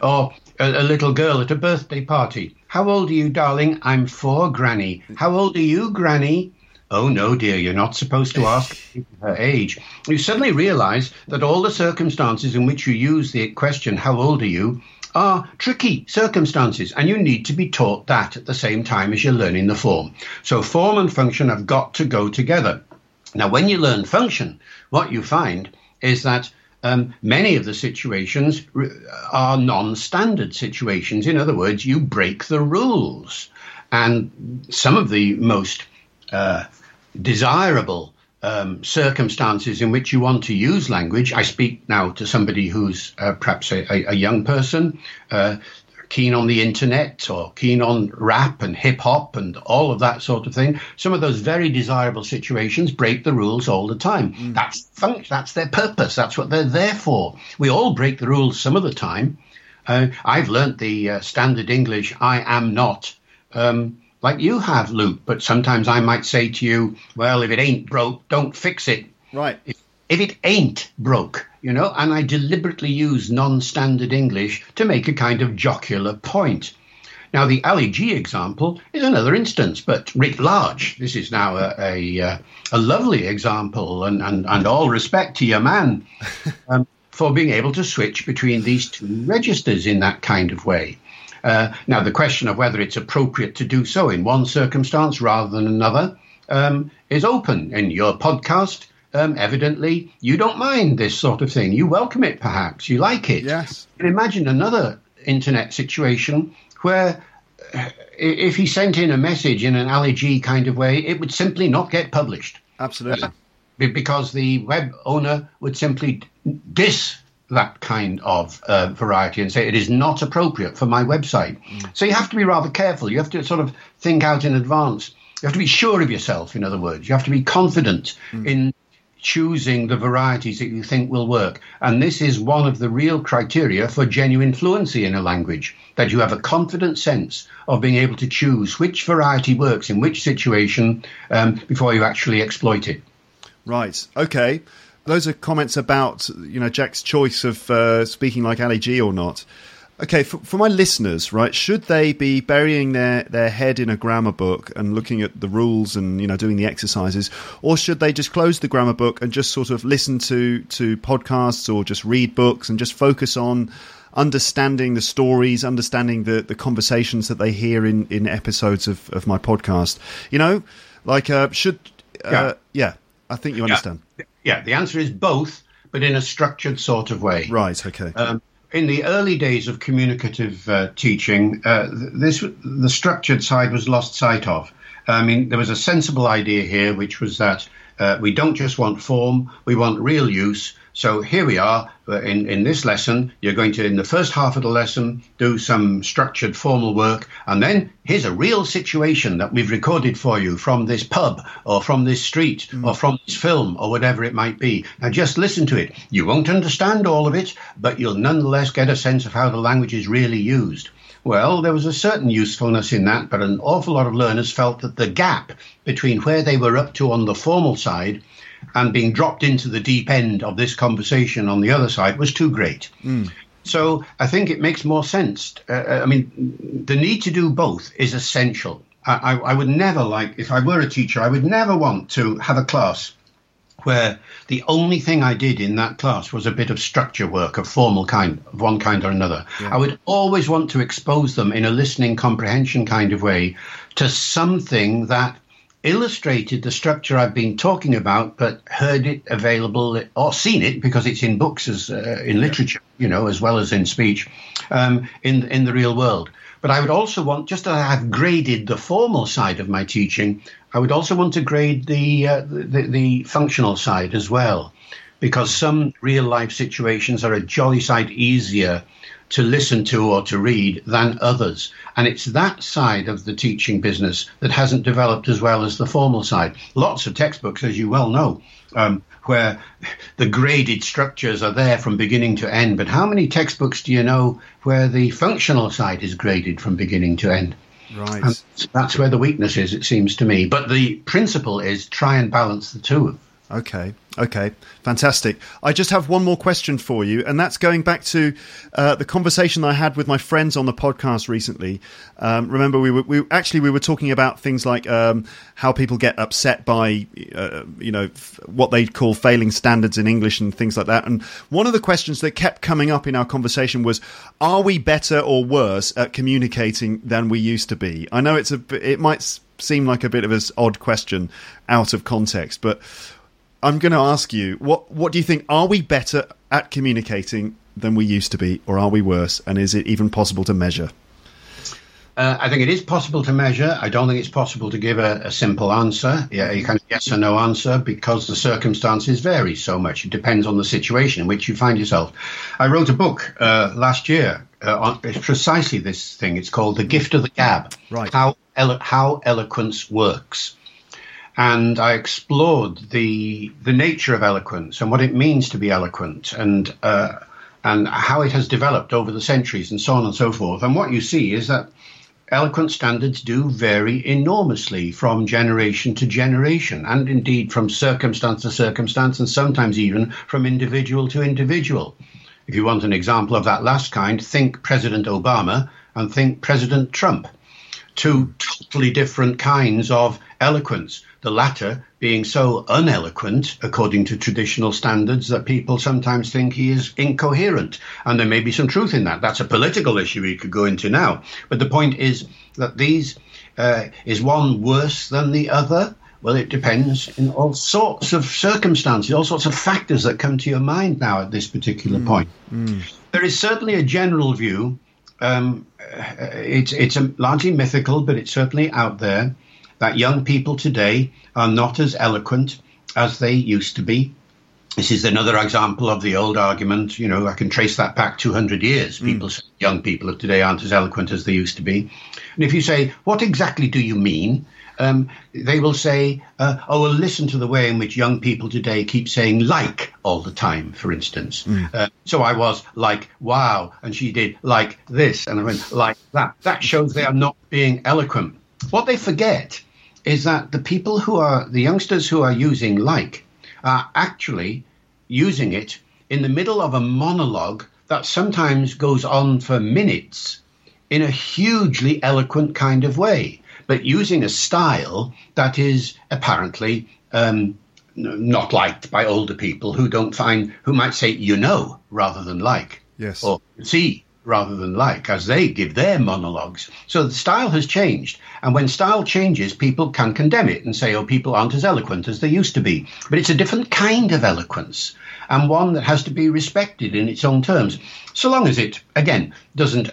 S2: Or a, a little girl at a birthday party. How old are you, darling? I'm four, Granny. How old are you, Granny? Oh, no, dear, you're not supposed to ask her age. You suddenly realize that all the circumstances in which you use the question, How old are you? are tricky circumstances, and you need to be taught that at the same time as you're learning the form. So, form and function have got to go together. Now, when you learn function, what you find is that um, many of the situations are non standard situations. In other words, you break the rules. And some of the most uh, desirable um, circumstances in which you want to use language. I speak now to somebody who's uh, perhaps a, a, young person. Uh, keen on the internet or keen on rap and hip hop and all of that sort of thing. Some of those very desirable situations break the rules all the time. Mm. That's function. That's their purpose. That's what they're there for. We all break the rules some of the time. Uh, I've learnt the uh, standard English. I am not. Um, like you have, Luke, but sometimes I might say to you, well, if it ain't broke, don't fix it.
S1: Right.
S2: If, if it ain't broke, you know, and I deliberately use non standard English to make a kind of jocular point. Now, the Ali G example is another instance, but writ large, this is now a, a, uh, a lovely example, and, and, and all respect to your man um, for being able to switch between these two registers in that kind of way. Uh, now, the question of whether it's appropriate to do so in one circumstance rather than another um, is open. In your podcast, um, evidently you don't mind this sort of thing. You welcome it, perhaps. You like it.
S1: Yes.
S2: And imagine another internet situation where uh, if he sent in a message in an G kind of way, it would simply not get published.
S1: Absolutely. Uh,
S2: because the web owner would simply diss that kind of uh, variety and say it is not appropriate for my website. Mm. So you have to be rather careful. You have to sort of think out in advance. You have to be sure of yourself, in other words. You have to be confident mm. in choosing the varieties that you think will work. And this is one of the real criteria for genuine fluency in a language that you have a confident sense of being able to choose which variety works in which situation um, before you actually exploit it.
S1: Right. Okay. Those are comments about you know Jack's choice of uh, speaking like Ali G or not. Okay, for, for, my listeners, right, should they be burying their, their head in a grammar book and looking at the rules and you know doing the exercises, or should they just close the grammar book and just sort of listen to to podcasts or just read books and just focus on understanding the stories, understanding the, the conversations that they hear in, in episodes of, of my podcast? You know, like uh, should uh, yeah. yeah, I think you understand.
S2: Yeah. yeah, the answer is both, but in a structured sort of way.
S1: Right. Okay. Um,
S2: in the early days of communicative uh, teaching, uh, this the structured side was lost sight of. I mean, there was a sensible idea here, which was that Uh, we don't just want form, we want real use. So here we are in, in this lesson. You're going to, in the first half of the lesson, do some structured formal work. And then here's a real situation that we've recorded for you from this pub or from this street mm. or from this film or whatever it might be. Now just listen to it. You won't understand all of it, but you'll nonetheless get a sense of how the language is really used. Well, there was a certain usefulness in that, but an awful lot of learners felt that the gap between where they were up to on the formal side and being dropped into the deep end of this conversation on the other side was too great. Mm. So I think it makes more sense. Uh, uh, I mean, the need to do both is essential. I, I, I would never like, if I were a teacher, I would never want to have a class where the only thing I did in that class was a bit of structure work of formal kind, of one kind or another. Yeah. I would always want to expose them in a listening comprehension kind of way to something that illustrated the structure I've been talking about, but heard it available or seen it because it's in books as uh, in literature, you know, as well as in speech, um, in in the real world. But I would also want, just as I've graded the formal side of my teaching, I would also want to grade the, uh, the, the functional side as well, because some real life situations are a jolly sight easier to listen to or to read than others. And it's that side of the teaching business that hasn't developed as well as the formal side. Lots of textbooks, as you well know, um, where the graded structures are there from beginning to end. But how many textbooks do you know where the functional side is graded from beginning to end?
S1: Right. And
S2: that's where the weakness is, it seems to me. But the principle is try and balance the two.
S1: Okay. Okay, fantastic. I just have one more question for you, and that's going back to uh, the conversation I had with my friends on the podcast recently. Um, remember, we were we, actually we were talking about things like um, how people get upset by uh, you know f- what they call failing standards in English and things like that. And one of the questions that kept coming up in our conversation was, "Are we better or worse at communicating than we used to be?" I know it's a it might seem like a bit of an odd question out of context, but I'm going to ask you what what do you think? Are we better at communicating than we used to be, or are we worse? And is it even possible to measure?
S2: Uh, I think it is possible to measure. I don't think it's possible to give a, a simple answer, yeah, a kind of yes or no answer, because the circumstances vary so much. It depends on the situation in which you find yourself. I wrote a book uh, last year uh, on precisely this thing. It's called "The Gift of the Gab."
S1: Right.
S2: How elo- how eloquence works and I explored the the nature of eloquence and what it means to be eloquent and uh, and how it has developed over the centuries and so on and so forth. And what you see is that eloquent standards do vary enormously from generation to generation, and indeed from circumstance to circumstance, and sometimes even from individual to individual. If you want an example of that last kind, think President Obama and think President Trump. Two totally different kinds of eloquence the latter being so uneloquent, according to traditional standards, that people sometimes think he is incoherent. And there may be some truth in that. That's a political issue we could go into now. But the point is that these uh, is one worse than the other? Well, it depends in all sorts of circumstances, all sorts of factors that come to your mind now at this particular mm. point. Mm. There is certainly a general view. Um, it's it's a, largely mythical, but it's certainly out there that young people today are not as eloquent as they used to be. This is another example of the old argument. You know, I can trace that back 200 years. Hmm. People, mm. young people of today aren't as eloquent as they used to be. And if you say, what exactly do you mean? Um, they will say, uh, oh, well, listen to the way in which young people today keep saying like all the time, for instance. Mm. Uh, so I was like, wow, and she did like this, and I went like that. That shows they are not being eloquent. What they forget is that the people who are the youngsters who are using like are actually using it in the middle of a monologue that sometimes goes on for minutes in a hugely eloquent kind of way, but using a style that is apparently um, not liked by older people who don't find, who might say, you know, rather than like.
S1: Yes.
S2: Or see, rather than like as they give their monologues. So the style has changed. And when style changes, people can condemn it and say, oh, people aren't as eloquent as they used to be. But it's a different kind of eloquence and one that has to be respected in its own terms. So long as it, again, doesn't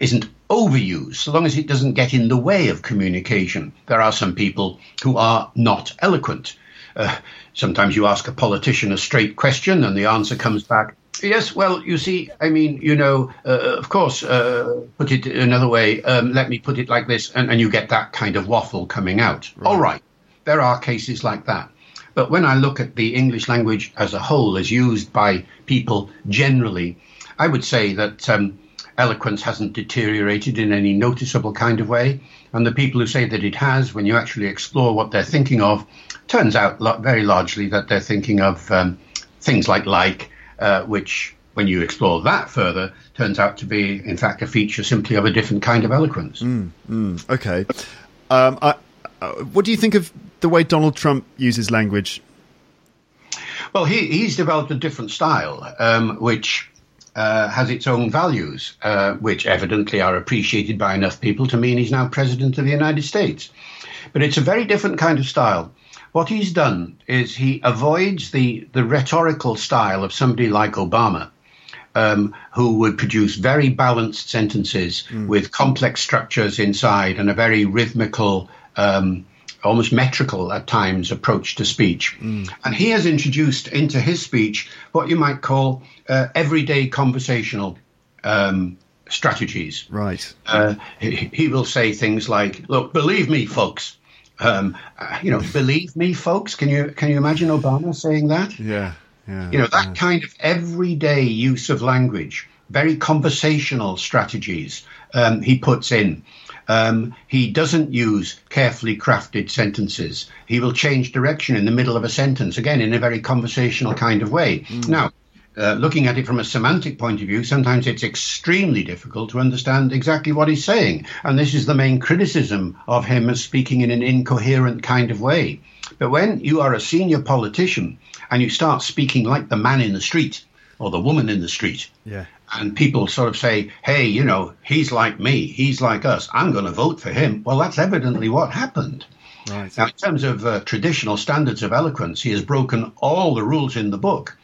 S2: isn't overused, so long as it doesn't get in the way of communication. There are some people who are not eloquent. uh, sometimes you ask a politician a straight question and the answer comes back, Yes, well, you see, I mean, you know, uh, of course, uh, put it another way, um, let me put it like this, and, and, you get that kind of waffle coming out. Right. All right, there are cases like that. But when I look at the English language as a whole, as used by people generally, I would say that um, eloquence hasn't deteriorated in any noticeable kind of way. And the people who say that it has, when you actually explore what they're thinking of, turns out very largely that they're thinking of um, things like like, uh, which, when you explore that further, turns out to be, in fact, a feature simply of a different kind of eloquence.
S1: Mm, mm, okay. Um, I, uh, what do you think of the way Donald Trump uses language?
S2: Well, he, he's developed a different style, um, which uh, has its own values, uh, which evidently are appreciated by enough people to mean he's now president of the United States. But it's a very different kind of style. What he's done is he avoids the, the rhetorical style of somebody like Obama, um, who would produce very balanced sentences mm. with complex structures inside and a very rhythmical, um, almost metrical at times approach to speech. Mm. And he has introduced into his speech what you might call uh, everyday conversational um, strategies.
S1: Right.
S2: Uh, he, he, will say things like, "Look, believe me, folks." Um, you know, believe me, folks. Can you can you imagine Obama saying that?
S1: Yeah. Yeah,
S2: you know that
S1: yeah.
S2: kind of everyday use of language, very conversational strategies um, he puts in. Um, he doesn't use carefully crafted sentences. He will change direction in the middle of a sentence, again, in a very conversational kind of way. Mm. Now, uh, looking at it from a semantic point of view, sometimes it's extremely difficult to understand exactly what he's saying. And this is the main criticism of him as speaking in an incoherent kind of way. But when you are a senior politician and you start speaking like the man in the street or the woman in the street,
S1: yeah
S2: and people sort of say, hey, you know, he's like me, he's like us, I'm going to vote for him. Well, that's evidently what happened.
S1: Right.
S2: Now, in terms of uh, traditional standards of eloquence, he has broken all the rules in the book.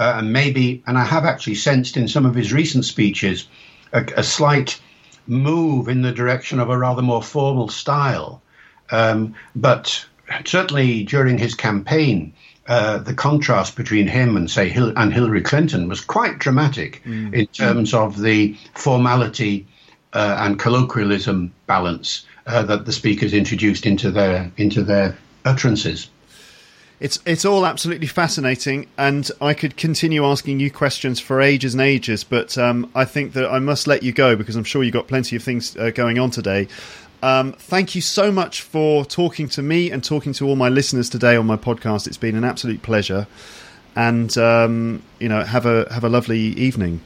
S2: Uh, and maybe, and I have actually sensed in some of his recent speeches, a, a slight move in the direction of a rather more formal style. Um, but certainly during his campaign, uh, the contrast between him and say Hil- and Hillary Clinton was quite dramatic mm. in terms of the formality uh, and colloquialism balance uh, that the speakers introduced into their into their utterances.
S1: It's it's all absolutely fascinating, and I could continue asking you questions for ages and ages, but um, I think that I must let you go because I'm sure you've got plenty of things uh, going on today. Um, thank you so much for talking to me and talking to all my listeners today on my podcast. It's been an absolute pleasure, and um, you know, have a have a lovely evening.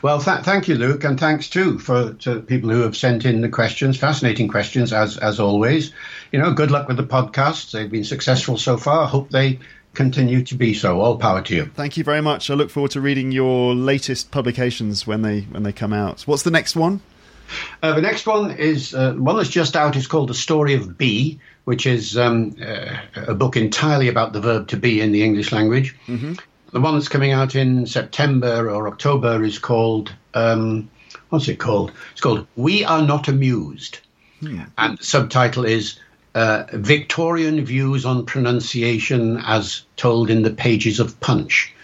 S2: Well, th- thank you, Luke, and thanks too for to people who have sent in the questions. Fascinating questions, as as always. You know, good luck with the podcasts. They've been successful so far. Hope they continue to be so. All power to you.
S1: Thank you very much. I look forward to reading your latest publications when they when they come out. What's the next one?
S2: Uh, the next one is uh, one that's just out. is called The Story of Be, which is um, uh, a book entirely about the verb to be in the English language. Mm-hmm. The one that's coming out in September or October is called, um, what's it called? It's called We Are Not Amused. Hmm. And the subtitle is uh, Victorian Views on Pronunciation as Told in the Pages of Punch.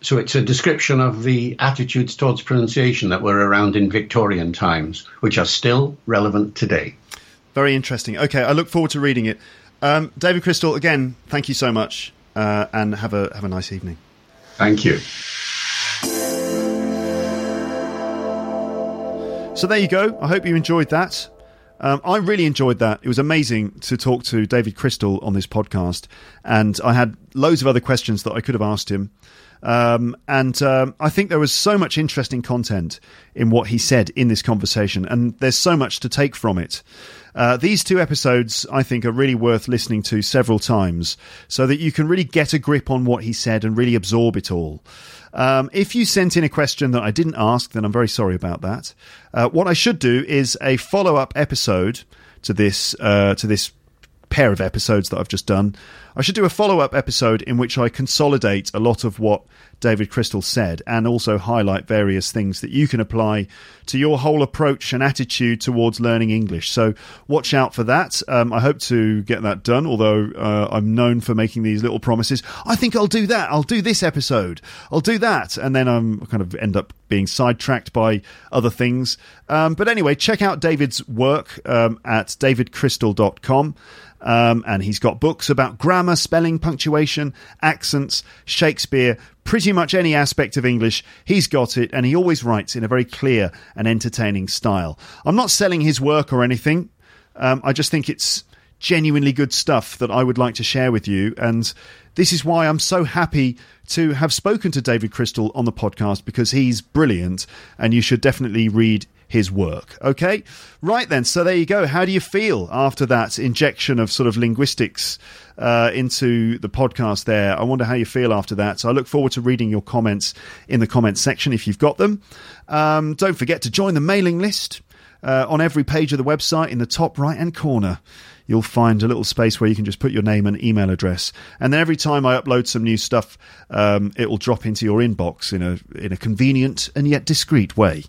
S2: So it's a description of the attitudes towards pronunciation that were around in Victorian times, which are still relevant today.
S1: Very interesting. Okay, I look forward to reading it. Um, David Crystal, again, thank you so much, uh, and have a have a nice evening.
S2: Thank you.
S1: So there you go. I hope you enjoyed that. Um, I really enjoyed that. It was amazing to talk to David Crystal on this podcast, and I had loads of other questions that I could have asked him. Um, and um, I think there was so much interesting content in what he said in this conversation, and there's so much to take from it. Uh, these two episodes, I think, are really worth listening to several times so that you can really get a grip on what he said and really absorb it all. Um, if you sent in a question that I didn't ask, then I'm very sorry about that. Uh, what I should do is a follow up episode to this uh, to this pair of episodes that I've just done. I should do a follow up episode in which I consolidate a lot of what David Crystal said and also highlight various things that you can apply to your whole approach and attitude towards learning English. So watch out for that. Um, I hope to get that done, although uh, I'm known for making these little promises. I think I'll do that. I'll do this episode. I'll do that. And then I'm kind of end up being sidetracked by other things. Um, but anyway, check out David's work um, at davidcrystal.com. Um, and he's got books about grammar, spelling, punctuation, accents, Shakespeare, pretty much any aspect of English. He's got it, and he always writes in a very clear and entertaining style. I'm not selling his work or anything. Um, I just think it's genuinely good stuff that I would like to share with you. And this is why I'm so happy to have spoken to David Crystal on the podcast because he's brilliant and you should definitely read his work. Okay? Right then, so there you go. How do you feel after that injection of sort of linguistics uh, into the podcast there? I wonder how you feel after that. So I look forward to reading your comments in the comments section if you've got them. Um, don't forget to join the mailing list uh, on every page of the website in the top right hand corner you'll find a little space where you can just put your name and email address. And then every time I upload some new stuff, um, it will drop into your inbox in a in a convenient and yet discreet way.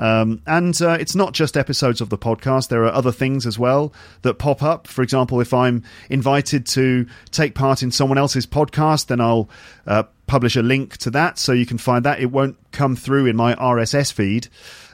S1: Um, and uh, it's not just episodes of the podcast. There are other things as well that pop up. For example, if I'm invited to take part in someone else's podcast, then I'll uh, publish a link to that so you can find that. It won't come through in my RSS feed.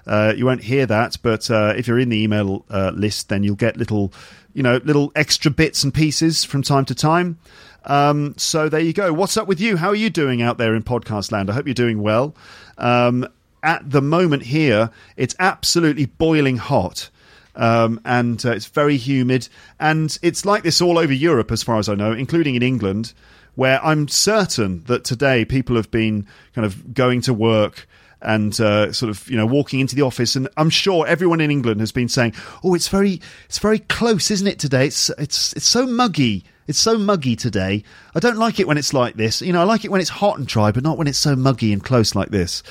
S1: Uh, you won't hear that, but uh, if you're in the email uh, list, then you'll get little, you know, little extra bits and pieces from time to time. Um, so there you go. What's up with you? How are you doing out there in podcast land? I hope you're doing well. Um, at the moment here, it's absolutely boiling hot. Um, and uh, it's very humid. And it's like this all over Europe, as far as I know, including in England, where I'm certain that today people have been kind of going to work and uh, sort of you know walking into the office and I'm sure everyone in England has been saying oh it's very it's very close isn't it today it's it's it's so muggy it's so muggy today. I don't like it when it's like this. You know I like it when it's hot and dry but not when it's so muggy and close like this.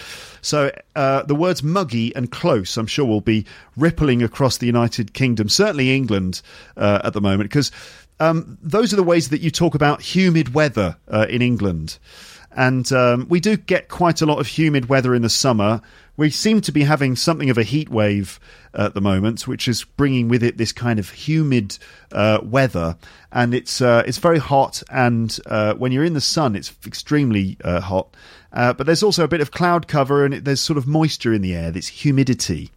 S1: So uh, the words muggy and close I'm sure will be rippling across the United Kingdom certainly England uh, at the moment because um, those are the ways that you talk about humid weather uh, in England and um, we do get quite a lot of humid weather in the summer. We seem to be having something of a heat wave at the moment, which is bringing with it this kind of humid uh, weather, and it's uh, it's very hot. And uh, when you're in the sun, it's extremely uh, hot. Uh, but there's also a bit of cloud cover, and it, there's sort of moisture in the air. This humidity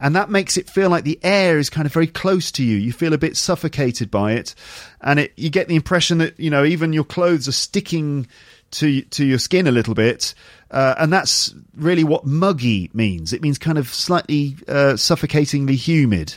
S1: and that makes it feel like the air is kind of very close to you. You feel a bit suffocated by it, and it, you get the impression that you know even your clothes are sticking to to your skin a little bit, uh, and that's really what muggy means. It means kind of slightly uh, suffocatingly humid,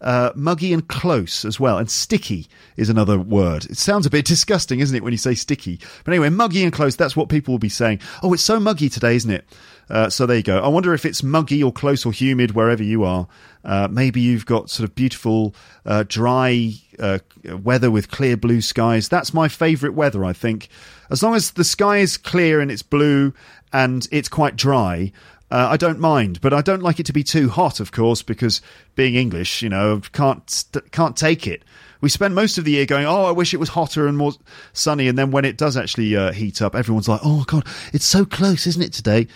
S1: uh, muggy and close as well. And sticky is another word. It sounds a bit disgusting, isn't it, when you say sticky? But anyway, muggy and close. That's what people will be saying. Oh, it's so muggy today, isn't it? Uh, so there you go. I wonder if it's muggy or close or humid wherever you are. Uh, maybe you've got sort of beautiful, uh, dry uh, weather with clear blue skies. That's my favourite weather, I think. As long as the sky is clear and it's blue and it's quite dry, uh, I don't mind, but I don't like it to be too hot, of course, because being English, you know, can't can't take it we spend most of the year going, oh, I wish it was hotter and more sunny. And then when it does actually uh, heat up, everyone's like, oh, God, it's so close, isn't it, today?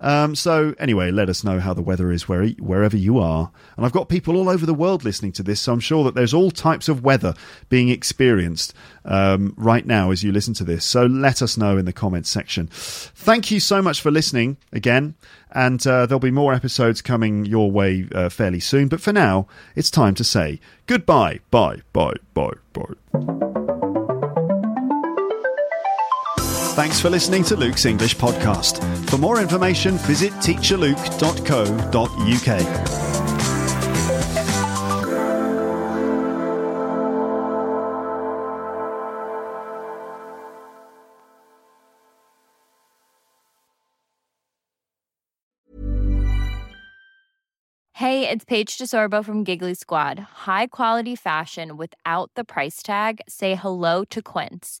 S1: Um, so, anyway, let us know how the weather is where, wherever you are. And I've got people all over the world listening to this, so I'm sure that there's all types of weather being experienced um, right now as you listen to this. So, let us know in the comments section. Thank you so much for listening again. And uh, there'll be more episodes coming your way uh, fairly soon. But for now, it's time to say goodbye. Bye, bye, bye, bye. Thanks for listening to Luke's English Podcast. For more information, visit teacherluke.co.uk.
S3: Hey, it's Paige DeSorbo from Giggly Squad. High quality fashion without the price tag. Say hello to Quince.